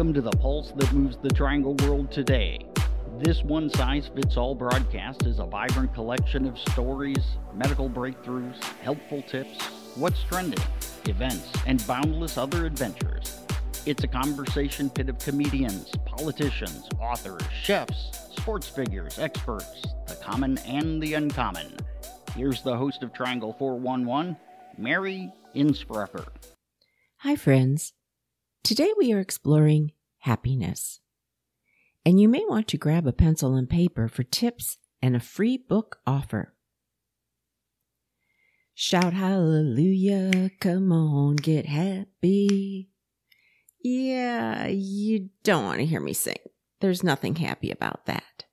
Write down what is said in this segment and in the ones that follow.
Welcome to the pulse that moves the triangle world today. This one size fits all broadcast is a vibrant collection of stories, medical breakthroughs, helpful tips, what's trending, events, and boundless other adventures. It's a conversation pit of comedians, politicians, authors, chefs, sports figures, experts, the common and the uncommon. Here's the host of Triangle 411, Mary Innsbrucker. Hi, friends. Today we are exploring happiness. And you may want to grab a pencil and paper for tips and a free book offer. Shout hallelujah, come on, get happy. Yeah, you don't want to hear me sing. There's nothing happy about that.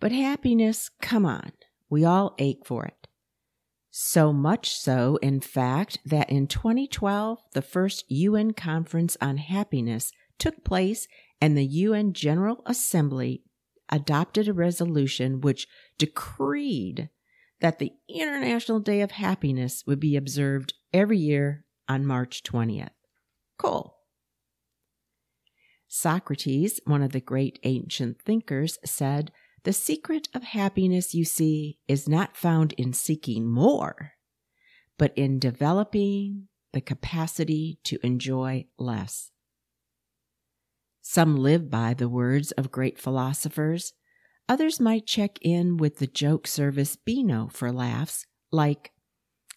But happiness, come on, we all ache for it. So much so, in fact, that in 2012, the first UN Conference on Happiness took place and the UN General Assembly adopted a resolution which decreed that the International Day of Happiness would be observed every year on March 20th. Cool. Socrates, one of the great ancient thinkers, said the secret of happiness, you see, is not found in seeking more, but in developing the capacity to enjoy less. Some live by the words of great philosophers. Others might check in with the joke service Beano for laughs, like,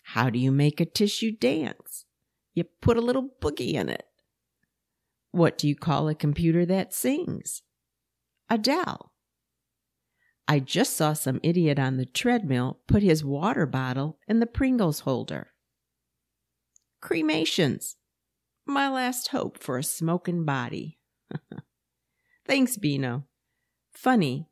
How do you make a tissue dance? You put a little boogie in it. What do you call a computer that sings? A Adele. I just saw some idiot on the treadmill put his water bottle in the Pringles holder. Cremations. My last hope for a smoking body. Thanks, Beano. Funny,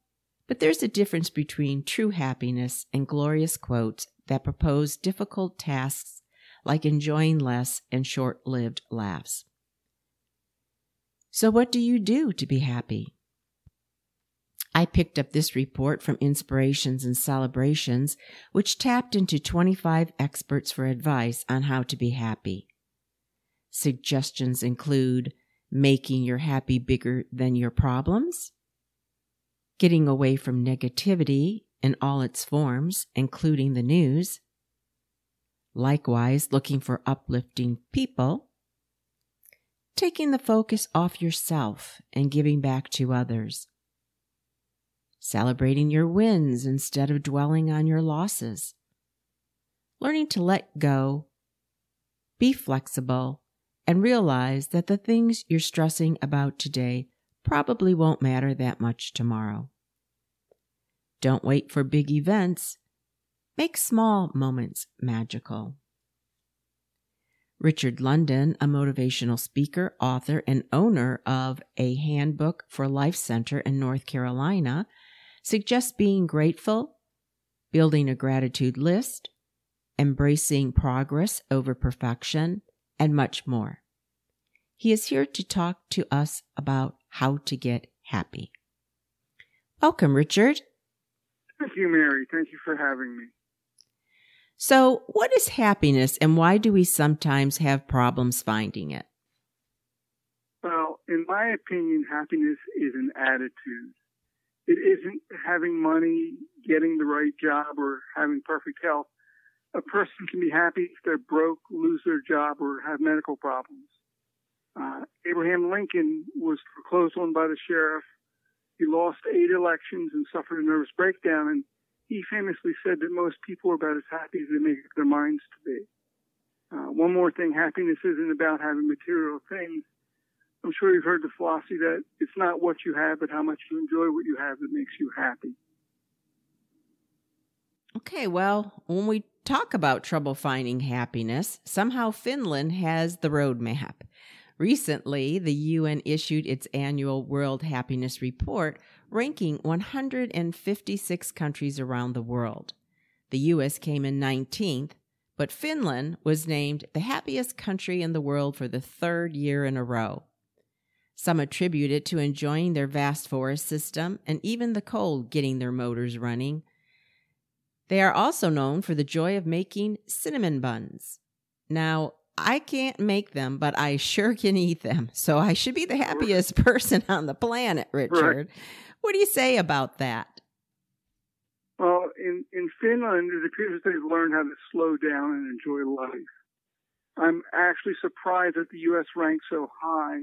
but there's a difference between true happiness and glorious quotes that propose difficult tasks like enjoying less and short lived laughs. So, what do you do to be happy? I picked up this report from Inspirations and Celebrations, which tapped into 25 experts for advice on how to be happy. Suggestions include making your happy bigger than your problems, getting away from negativity in all its forms, including the news, likewise, looking for uplifting people, taking the focus off yourself and giving back to others celebrating your wins instead of dwelling on your losses, learning to let go, be flexible, and realize that the things you're stressing about today probably won't matter that much tomorrow. Don't wait for big events. Make small moments magical. Richard London, a motivational speaker, author, and owner of a handbook for Life Center in North Carolina, suggests being grateful, building a gratitude list, embracing progress over perfection, and much more. He is here to talk to us about how to get happy. Welcome, Richard. Thank you, Mary. Thank you for having me. So, what is happiness and why do we sometimes have problems finding it? Well, in my opinion, happiness is an attitude. It isn't having money, getting the right job, or having perfect health. A person can be happy if they're broke, lose their job, or have medical problems. Uh, Abraham Lincoln was foreclosed on by the sheriff. He lost eight elections and suffered a nervous breakdown. And he famously said that most people are about as happy as they make up their minds to be. Uh, one more thing, happiness isn't about having material things. I'm sure you've heard the philosophy that it's not what you have, but how much you enjoy what you have that makes you happy. Okay, well, when we talk about trouble finding happiness, somehow Finland has the roadmap. Recently, the UN issued its annual World Happiness Report, ranking 156 countries around the world. The US came in 19th, but Finland was named the happiest country in the world for the third year in a row. Some attribute it to enjoying their vast forest system and even the cold getting their motors running. They are also known for the joy of making cinnamon buns. Now, I can't make them, but I sure can eat them. So I should be the happiest person on the planet, Richard. Right. What do you say about that? Well, in, in Finland, it appears they've learned how to slow down and enjoy life. I'm actually surprised that the U.S. ranks so high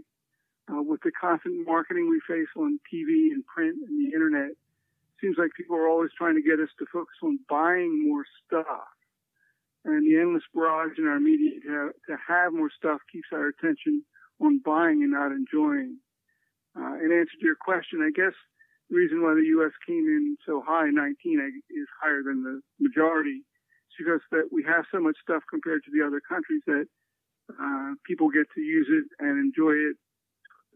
uh, with the constant marketing we face on TV and print and the internet. Seems like people are always trying to get us to focus on buying more stuff. And the endless barrage in our media to, to have more stuff keeps our attention on buying and not enjoying. Uh, in answer to your question, I guess the reason why the U.S. came in so high, 19, is higher than the majority, is because that we have so much stuff compared to the other countries that uh, people get to use it and enjoy it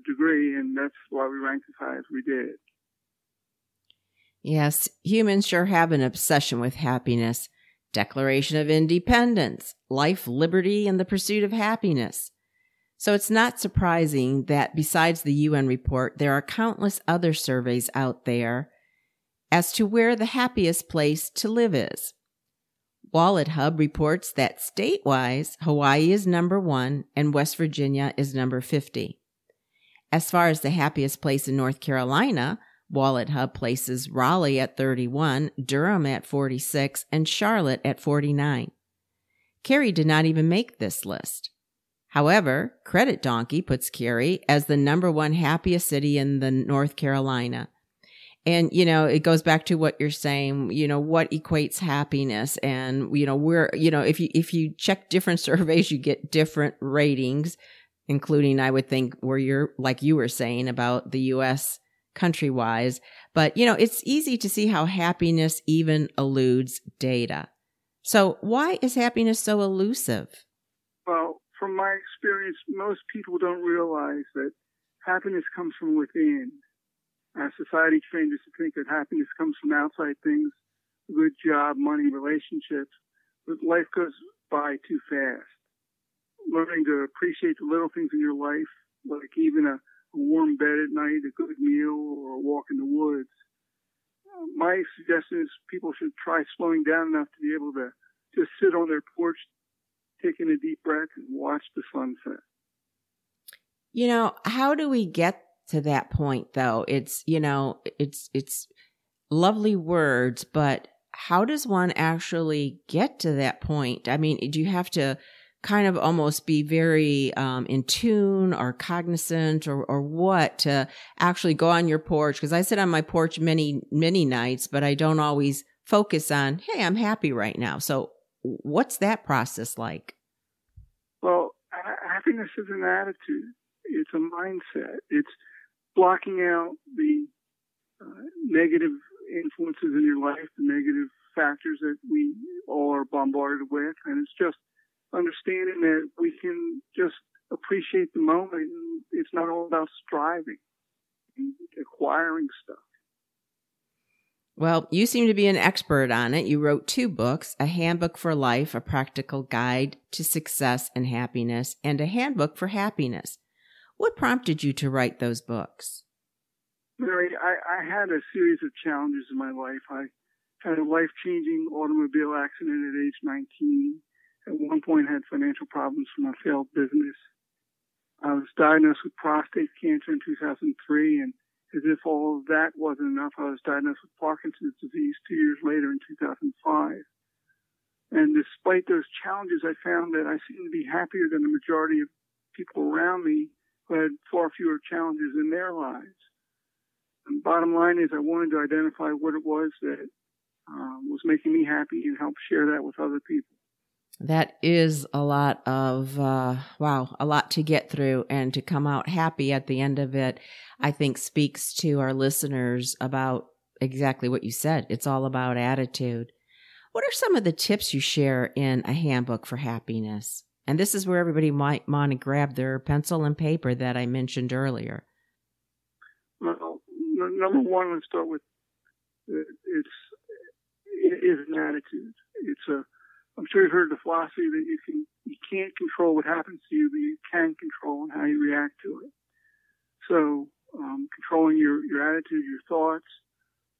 degree, and that's why we ranked as high as we did. Yes, humans sure have an obsession with happiness. Declaration of Independence, life, liberty, and the pursuit of happiness. So it's not surprising that besides the UN report, there are countless other surveys out there as to where the happiest place to live is. Wallet Hub reports that state-wise, Hawaii is number one and West Virginia is number 50. As far as the happiest place in North Carolina, Wallet Hub places Raleigh at 31, Durham at 46, and Charlotte at 49. Cary did not even make this list. However, Credit Donkey puts Cary as the number one happiest city in the North Carolina. And, you know, it goes back to what you're saying, you know, what equates happiness. And, you know, we're, you know, if you, if you check different surveys, you get different ratings, including, I would think, where you're, like you were saying about the U.S. country wise. But, you know, it's easy to see how happiness even eludes data. So why is happiness so elusive? Well, from my experience, most people don't realize that happiness comes from within. Our society trained us to think that happiness comes from outside things, good job, money, relationships, but life goes by too fast. Learning to appreciate the little things in your life, like even a, a warm bed at night, a good meal, or a walk in the woods. My suggestion is people should try slowing down enough to be able to just sit on their porch, taking a deep breath and watch the sunset. You know, how do we get to that point though? It's, you know, it's, it's lovely words, but how does one actually get to that point? I mean, do you have to kind of almost be very um, in tune or cognizant or, or what to actually go on your porch? Because I sit on my porch many, many nights, but I don't always focus on, hey, I'm happy right now. So What's that process like? Well, happiness is an attitude. It's a mindset. It's blocking out the uh, negative influences in your life, the negative factors that we all are bombarded with, and it's just understanding that we can just appreciate the moment. It's not all about striving, acquiring stuff. Well, you seem to be an expert on it. You wrote two books, A Handbook for Life, a practical guide to success and happiness, and A Handbook for Happiness. What prompted you to write those books? Mary, I, I had a series of challenges in my life. I had a life-changing automobile accident at age 19. At one point, had financial problems from a failed business. I was diagnosed with prostate cancer in 2003 and as if all of that wasn't enough, I was diagnosed with Parkinson's disease two years later in 2005. And despite those challenges, I found that I seemed to be happier than the majority of people around me who had far fewer challenges in their lives. And bottom line is I wanted to identify what it was that um, was making me happy and help share that with other people. That is a lot of, uh, wow, a lot to get through and to come out happy at the end of it, I think speaks to our listeners about exactly what you said. It's all about attitude. What are some of the tips you share in a handbook for happiness? And this is where everybody might want to grab their pencil and paper that I mentioned earlier. Well, number one, let's start with it's it is an attitude. It's a I'm sure you've heard the philosophy that you can you can't control what happens to you, but you can control how you react to it. So um, controlling your your attitude, your thoughts.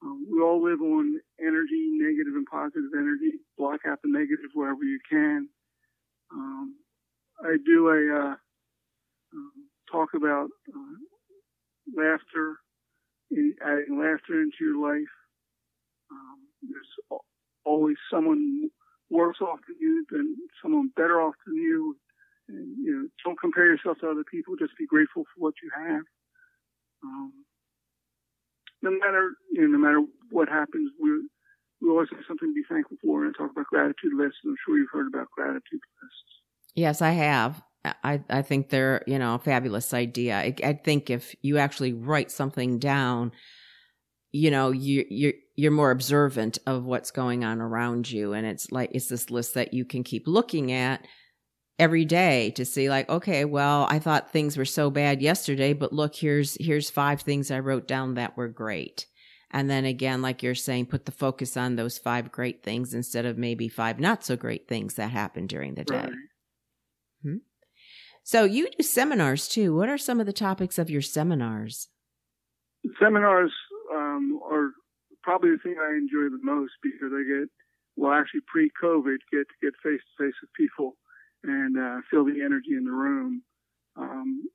Um, we all live on energy, negative and positive energy. Block out the negative wherever you can. Um, I, do a uh, um, talk about uh, laughter, adding laughter into your life. Um, there's always someone worse off than you, than someone better off than you. And, you know, don't compare yourself to other people. Just be grateful for what you have. Um, no matter, you know, no matter what happens, we we always have something to be thankful for. And talk about gratitude lists. I'm sure you've heard about gratitude lists. Yes, I have. I, I think they're, you know, a fabulous idea. I, I think if you actually write something down, you know, you, you're, you're more observant of what's going on around you. And it's like, it's this list that you can keep looking at every day to see like, okay, well, I thought things were so bad yesterday, but look, here's, here's five things I wrote down that were great. And then again, like you're saying, put the focus on those five great things instead of maybe five not so great things that happened during the day. Right. Hmm? So you do seminars too. What are some of the topics of your seminars? Seminars um, are probably the thing I enjoy the most because I get, well, actually pre-COVID, get to get face to face with people and uh, feel the energy in the room. Um,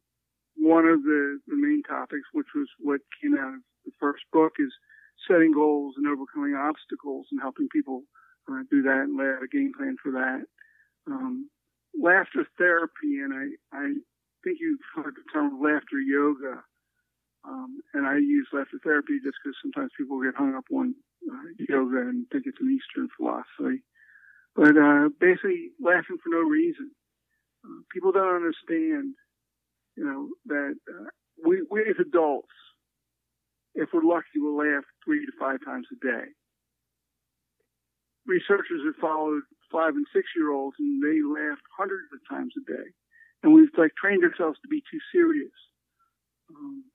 one of the, the main topics, which was what came out of the first book, is setting goals and overcoming obstacles and helping people uh, do that and lay out a game plan for that. Um, laughter therapy, and I, I think you've heard the term laughter yoga. Um, and I use laughter therapy just because sometimes people get hung up on uh, yoga and think it's an Eastern philosophy. But uh, basically, laughing for no reason. Uh, people don't understand, you know, that uh, we, we as adults, if we're lucky, will laugh three to five times a day. Researchers have followed five and six year olds and they laughed hundreds of times a day. And we've like trained ourselves to be too serious. Um,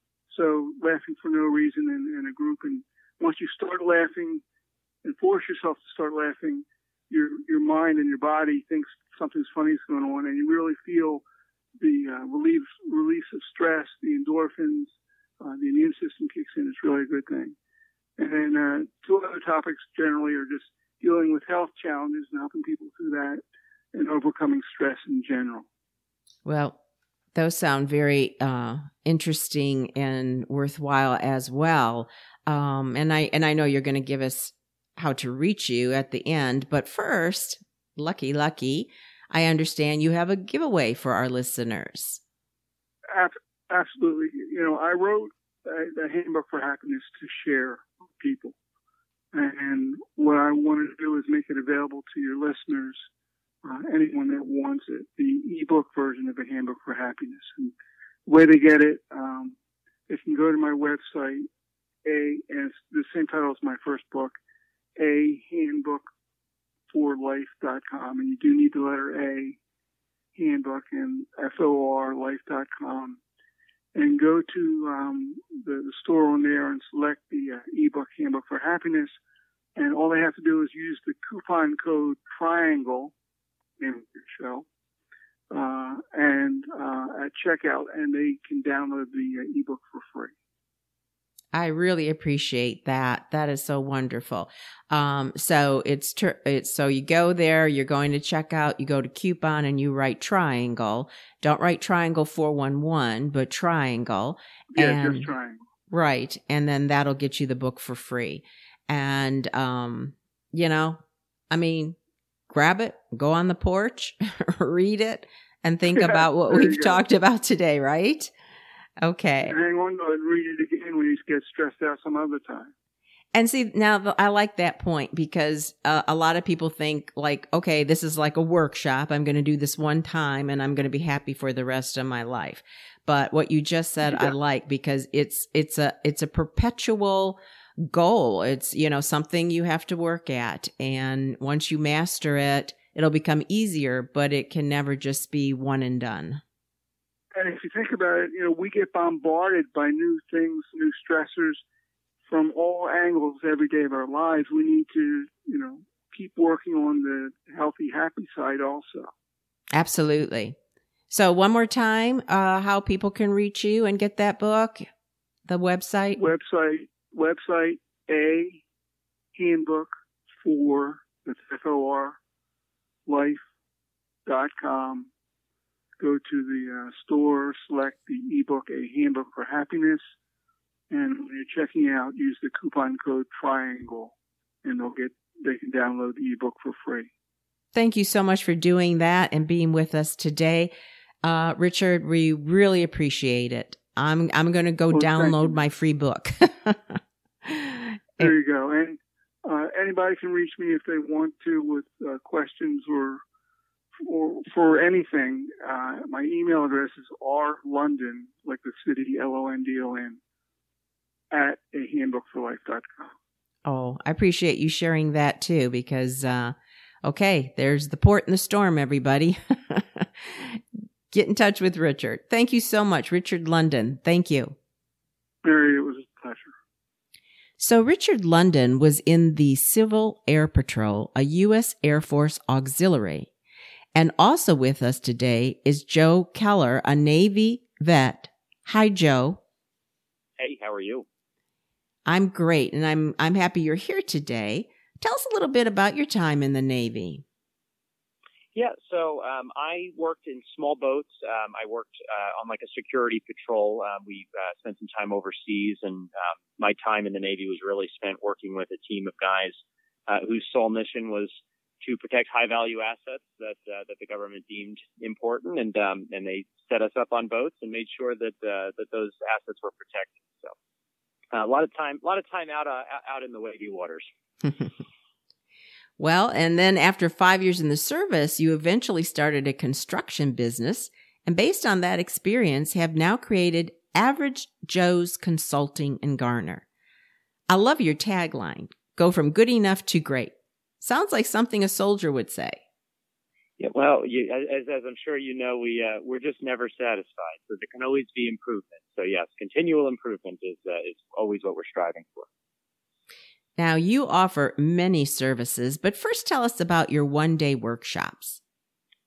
so laughing for no reason in, in a group. And once you start laughing and force yourself to start laughing, your, your mind and your body thinks something's funny is going on and you really feel the uh, relief, release of stress, the endorphins, uh, the immune system kicks in. It's really a good thing. And then uh, two other topics generally are just dealing with health challenges and helping people through that and overcoming stress in general. Well, those sound very uh, interesting and worthwhile as well. Um, and I and I know you're going to give us how to reach you at the end, but first, lucky, lucky, I understand you have a giveaway for our listeners. Absolutely. You know, I wrote the handbook for happiness to share with people. And what I wanted to do is make it available to your listeners, uh, anyone that wants it, the ebook version of a handbook for happiness. And the way they get it, um, they can go to my website, a, and the same title as my first book, a handbook for life.com. And you do need the letter A, handbook, and F-O-R life.com and go to um, the, the, store on there and select the uh, ebook handbook for happiness. And all they have to do is use the coupon code triangle in your show uh, and uh, at checkout, and they can download the uh, ebook for free. I really appreciate that. That is so wonderful. Um, so it's, ter- it's, so you go there, you're going to check out, you go to coupon and you write triangle. Don't write triangle 411, but triangle. Yeah, and, just triangle. Right. And then that'll get you the book for free. And, um, you know, I mean, grab it, go on the porch, read it and think about what we've talked about today, right? Okay. And hang on to it and read it again when you get stressed out some other time. And see, now I like that point because uh, a lot of people think like, okay, this is like a workshop. I'm going to do this one time and I'm going to be happy for the rest of my life. But what you just said, yeah. I like because it's, it's a, it's a perpetual goal. It's, you know, something you have to work at. And once you master it, it'll become easier, but it can never just be one and done. And if you think about it, you know, we get bombarded by new things, new stressors from all angles every day of our lives. We need to, you know, keep working on the healthy, happy side also. Absolutely. So one more time, uh, how people can reach you and get that book, the website? Website, website, a handbook for, that's F-O-R, life dot com go to the uh, store, select the ebook A Handbook for Happiness, and when you're checking out, use the coupon code Triangle, and they'll get they can download the ebook for free. Thank you so much for doing that and being with us today. Uh, Richard, we really appreciate it. I'm I'm going to go well, download my free book. there you go. And uh, anybody can reach me if they want to with uh, questions or for, for anything. Uh, my email address is rlondon, like the city, L O N D O N, at a handbookforlife.com. Oh, I appreciate you sharing that too because uh, Okay, there's the port in the storm, everybody. Get in touch with Richard. Thank you so much, Richard London. Thank you. Mary, it was a pleasure. So, Richard London was in the Civil Air Patrol, a U.S. Air Force auxiliary. And also with us today is Joe Keller, a Navy vet. Hi, Joe. Hey, how are you? I'm great, and I'm I'm happy you're here today. Tell us a little bit about your time in the Navy. Yeah, so um, I worked in small boats. Um, I worked uh, on like a security patrol. Um, we uh, spent some time overseas, and um, my time in the Navy was really spent working with a team of guys uh, whose sole mission was to protect high value assets that uh, that the government deemed important, and um, and they set us up on boats and made sure that uh, that those assets were protected. So uh, a lot of time, a lot of time out out in the wavy waters. well, and then after five years in the service, you eventually started a construction business, and based on that experience, have now created Average Joe's Consulting and Garner. I love your tagline go from good enough to great. Sounds like something a soldier would say. Yeah, well, you, as, as I'm sure you know, we uh, we're just never satisfied. So there can always be improvement. So yes, continual improvement is uh, is always what we're striving for. Now, you offer many services, but first tell us about your one day workshops.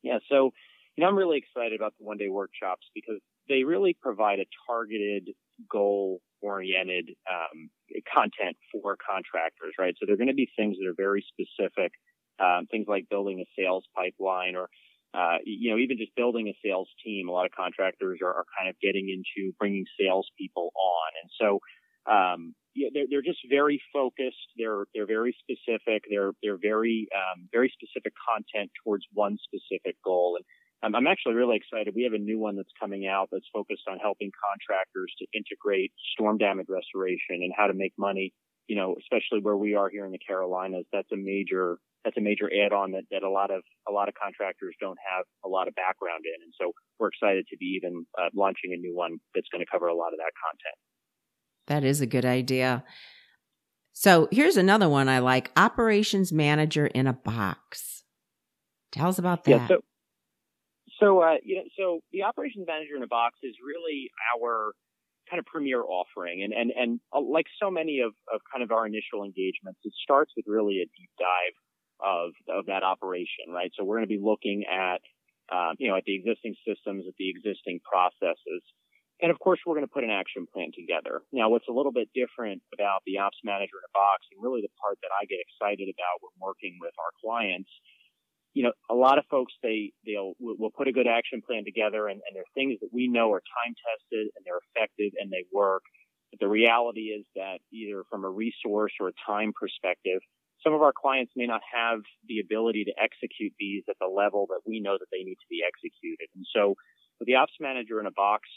Yeah, so you know, I'm really excited about the one day workshops because they really provide a targeted, goal oriented um, content for contractors, right? So they're going to be things that are very specific, um, things like building a sales pipeline or uh, you know, even just building a sales team, a lot of contractors are, are kind of getting into bringing salespeople on. And so, um, yeah, they're, they're just very focused. They're, they're very specific. They're, they're very, um, very specific content towards one specific goal. And um, I'm actually really excited. We have a new one that's coming out that's focused on helping contractors to integrate storm damage restoration and how to make money. You know, especially where we are here in the Carolinas, that's a major, that's a major add-on that, that a lot of, a lot of contractors don't have a lot of background in. And so we're excited to be even uh, launching a new one that's going to cover a lot of that content. That is a good idea. So here's another one I like operations manager in a box. Tell us about that. Yeah, so, so, uh, you know, so the operations manager in a box is really our kind of premier offering. And, and, and uh, like so many of, of kind of our initial engagements, it starts with really a deep dive of, of that operation, right? So we're going to be looking at, um, you know, at the existing systems, at the existing processes. And of course, we're going to put an action plan together. Now, what's a little bit different about the ops manager in a box, and really the part that I get excited about when working with our clients, you know, a lot of folks they they'll will put a good action plan together, and, and they're things that we know are time tested and they're effective and they work. But the reality is that either from a resource or a time perspective, some of our clients may not have the ability to execute these at the level that we know that they need to be executed. And so, with the ops manager in a box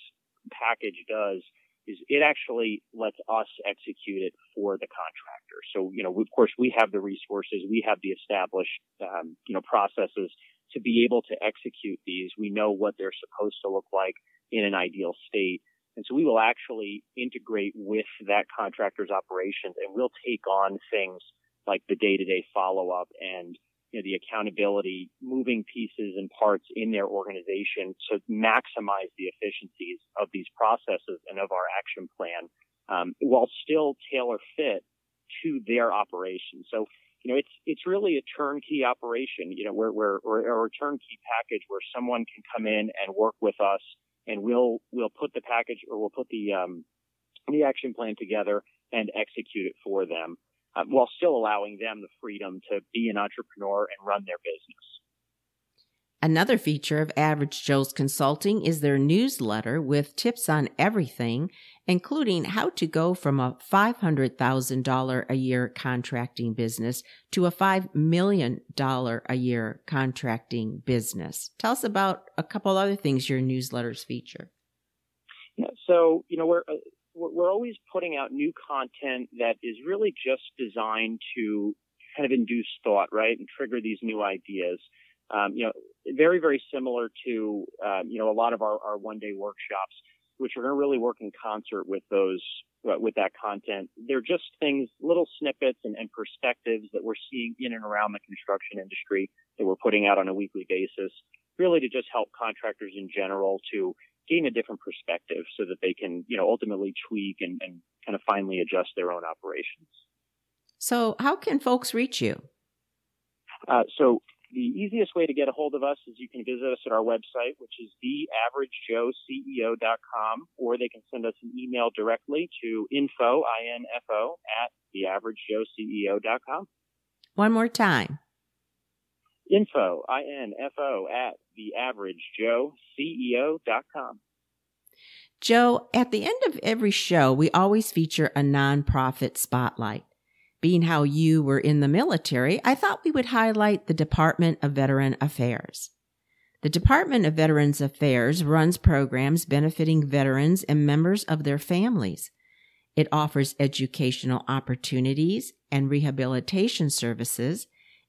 package does is it actually lets us execute it for the contractor. So, you know, of course, we have the resources, we have the established, um, you know, processes to be able to execute these. We know what they're supposed to look like in an ideal state. And so we will actually integrate with that contractor's operations and we'll take on things like the day to day follow up and you know, the accountability, moving pieces and parts in their organization to maximize the efficiencies of these processes and of our action plan, um, while still tailor fit to their operation. So, you know, it's it's really a turnkey operation. You know, where where or, a turnkey package where someone can come in and work with us, and we'll we'll put the package or we'll put the um, the action plan together and execute it for them um, while still allowing them the freedom to be an entrepreneur and run their business. Another feature of Average Joe's Consulting is their newsletter with tips on everything, including how to go from a $500,000 a year contracting business to a $5 million a year contracting business. Tell us about a couple other things your newsletters feature. Yeah, so, you know, we're, uh, we're always putting out new content that is really just designed to kind of induce thought, right, and trigger these new ideas. Um, you know, very, very similar to, um, you know, a lot of our, our one day workshops, which are going to really work in concert with those, uh, with that content. They're just things, little snippets and, and perspectives that we're seeing in and around the construction industry that we're putting out on a weekly basis, really to just help contractors in general to gain a different perspective so that they can, you know, ultimately tweak and, and kind of finally adjust their own operations. So, how can folks reach you? Uh, so, the easiest way to get a hold of us is you can visit us at our website, which is theaveragejoeceo.com, or they can send us an email directly to info, I-N-F-O, at theaveragejoeceo.com. One more time. Info, I-N-F-O, at theaveragejoeceo.com. Joe, at the end of every show, we always feature a nonprofit spotlight. Being how you were in the military, I thought we would highlight the Department of Veteran Affairs. The Department of Veterans Affairs runs programs benefiting veterans and members of their families. It offers educational opportunities and rehabilitation services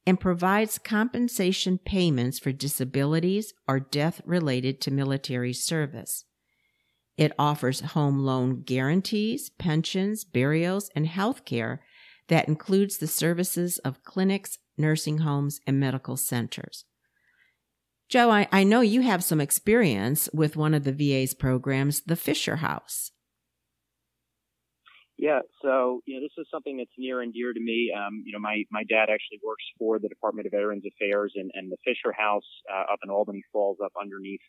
and provides compensation payments for disabilities or death related to military service. It offers home loan guarantees, pensions, burials, and health care that includes the services of clinics, nursing homes, and medical centers. Joe, I, I know you have some experience with one of the VA's programs, the Fisher House. Yeah, so you know this is something that's near and dear to me. Um, you know, my my dad actually works for the Department of Veterans Affairs, and, and the Fisher House uh, up in Albany falls up underneath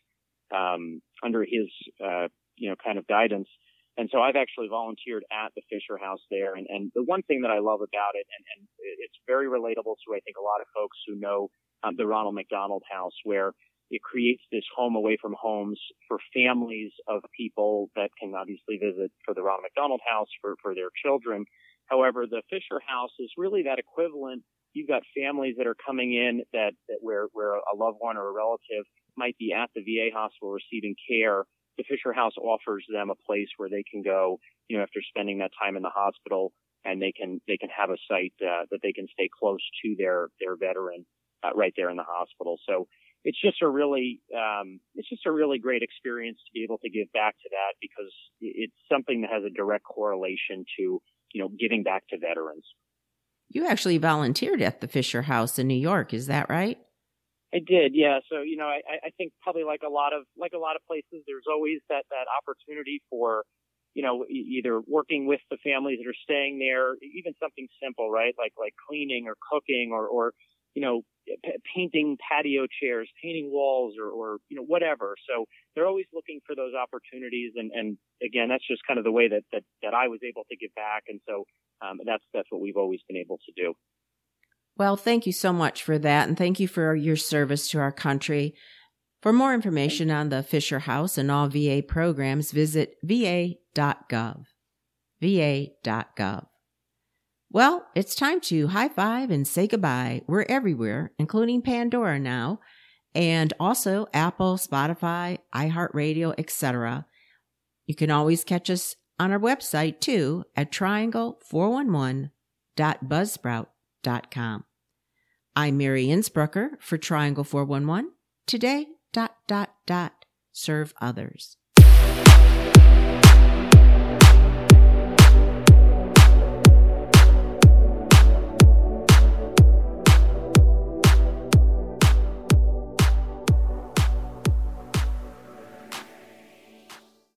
um, under his uh, you know kind of guidance. And so I've actually volunteered at the Fisher House there. And, and the one thing that I love about it, and, and it's very relatable to, I think, a lot of folks who know um, the Ronald McDonald House, where it creates this home away from homes for families of people that can obviously visit for the Ronald McDonald House for, for their children. However, the Fisher House is really that equivalent. You've got families that are coming in that, that where, where a loved one or a relative might be at the VA hospital receiving care the Fisher House offers them a place where they can go, you know, after spending that time in the hospital, and they can they can have a site uh, that they can stay close to their their veteran uh, right there in the hospital. So it's just a really um, it's just a really great experience to be able to give back to that because it's something that has a direct correlation to you know giving back to veterans. You actually volunteered at the Fisher House in New York, is that right? I did, yeah. So you know, I, I think probably like a lot of like a lot of places, there's always that that opportunity for you know either working with the families that are staying there, even something simple, right? Like like cleaning or cooking or or you know p- painting patio chairs, painting walls, or or you know whatever. So they're always looking for those opportunities, and and again, that's just kind of the way that that that I was able to give back, and so um, that's that's what we've always been able to do. Well, thank you so much for that. And thank you for your service to our country. For more information on the Fisher House and all VA programs, visit va.gov. va.gov. Well, it's time to high five and say goodbye. We're everywhere, including Pandora now, and also Apple, Spotify, iHeartRadio, etc. You can always catch us on our website too at triangle411.buzzsprout.com. I'm Mary Innsbrucker for Triangle 411. Today, dot, dot, dot, serve others.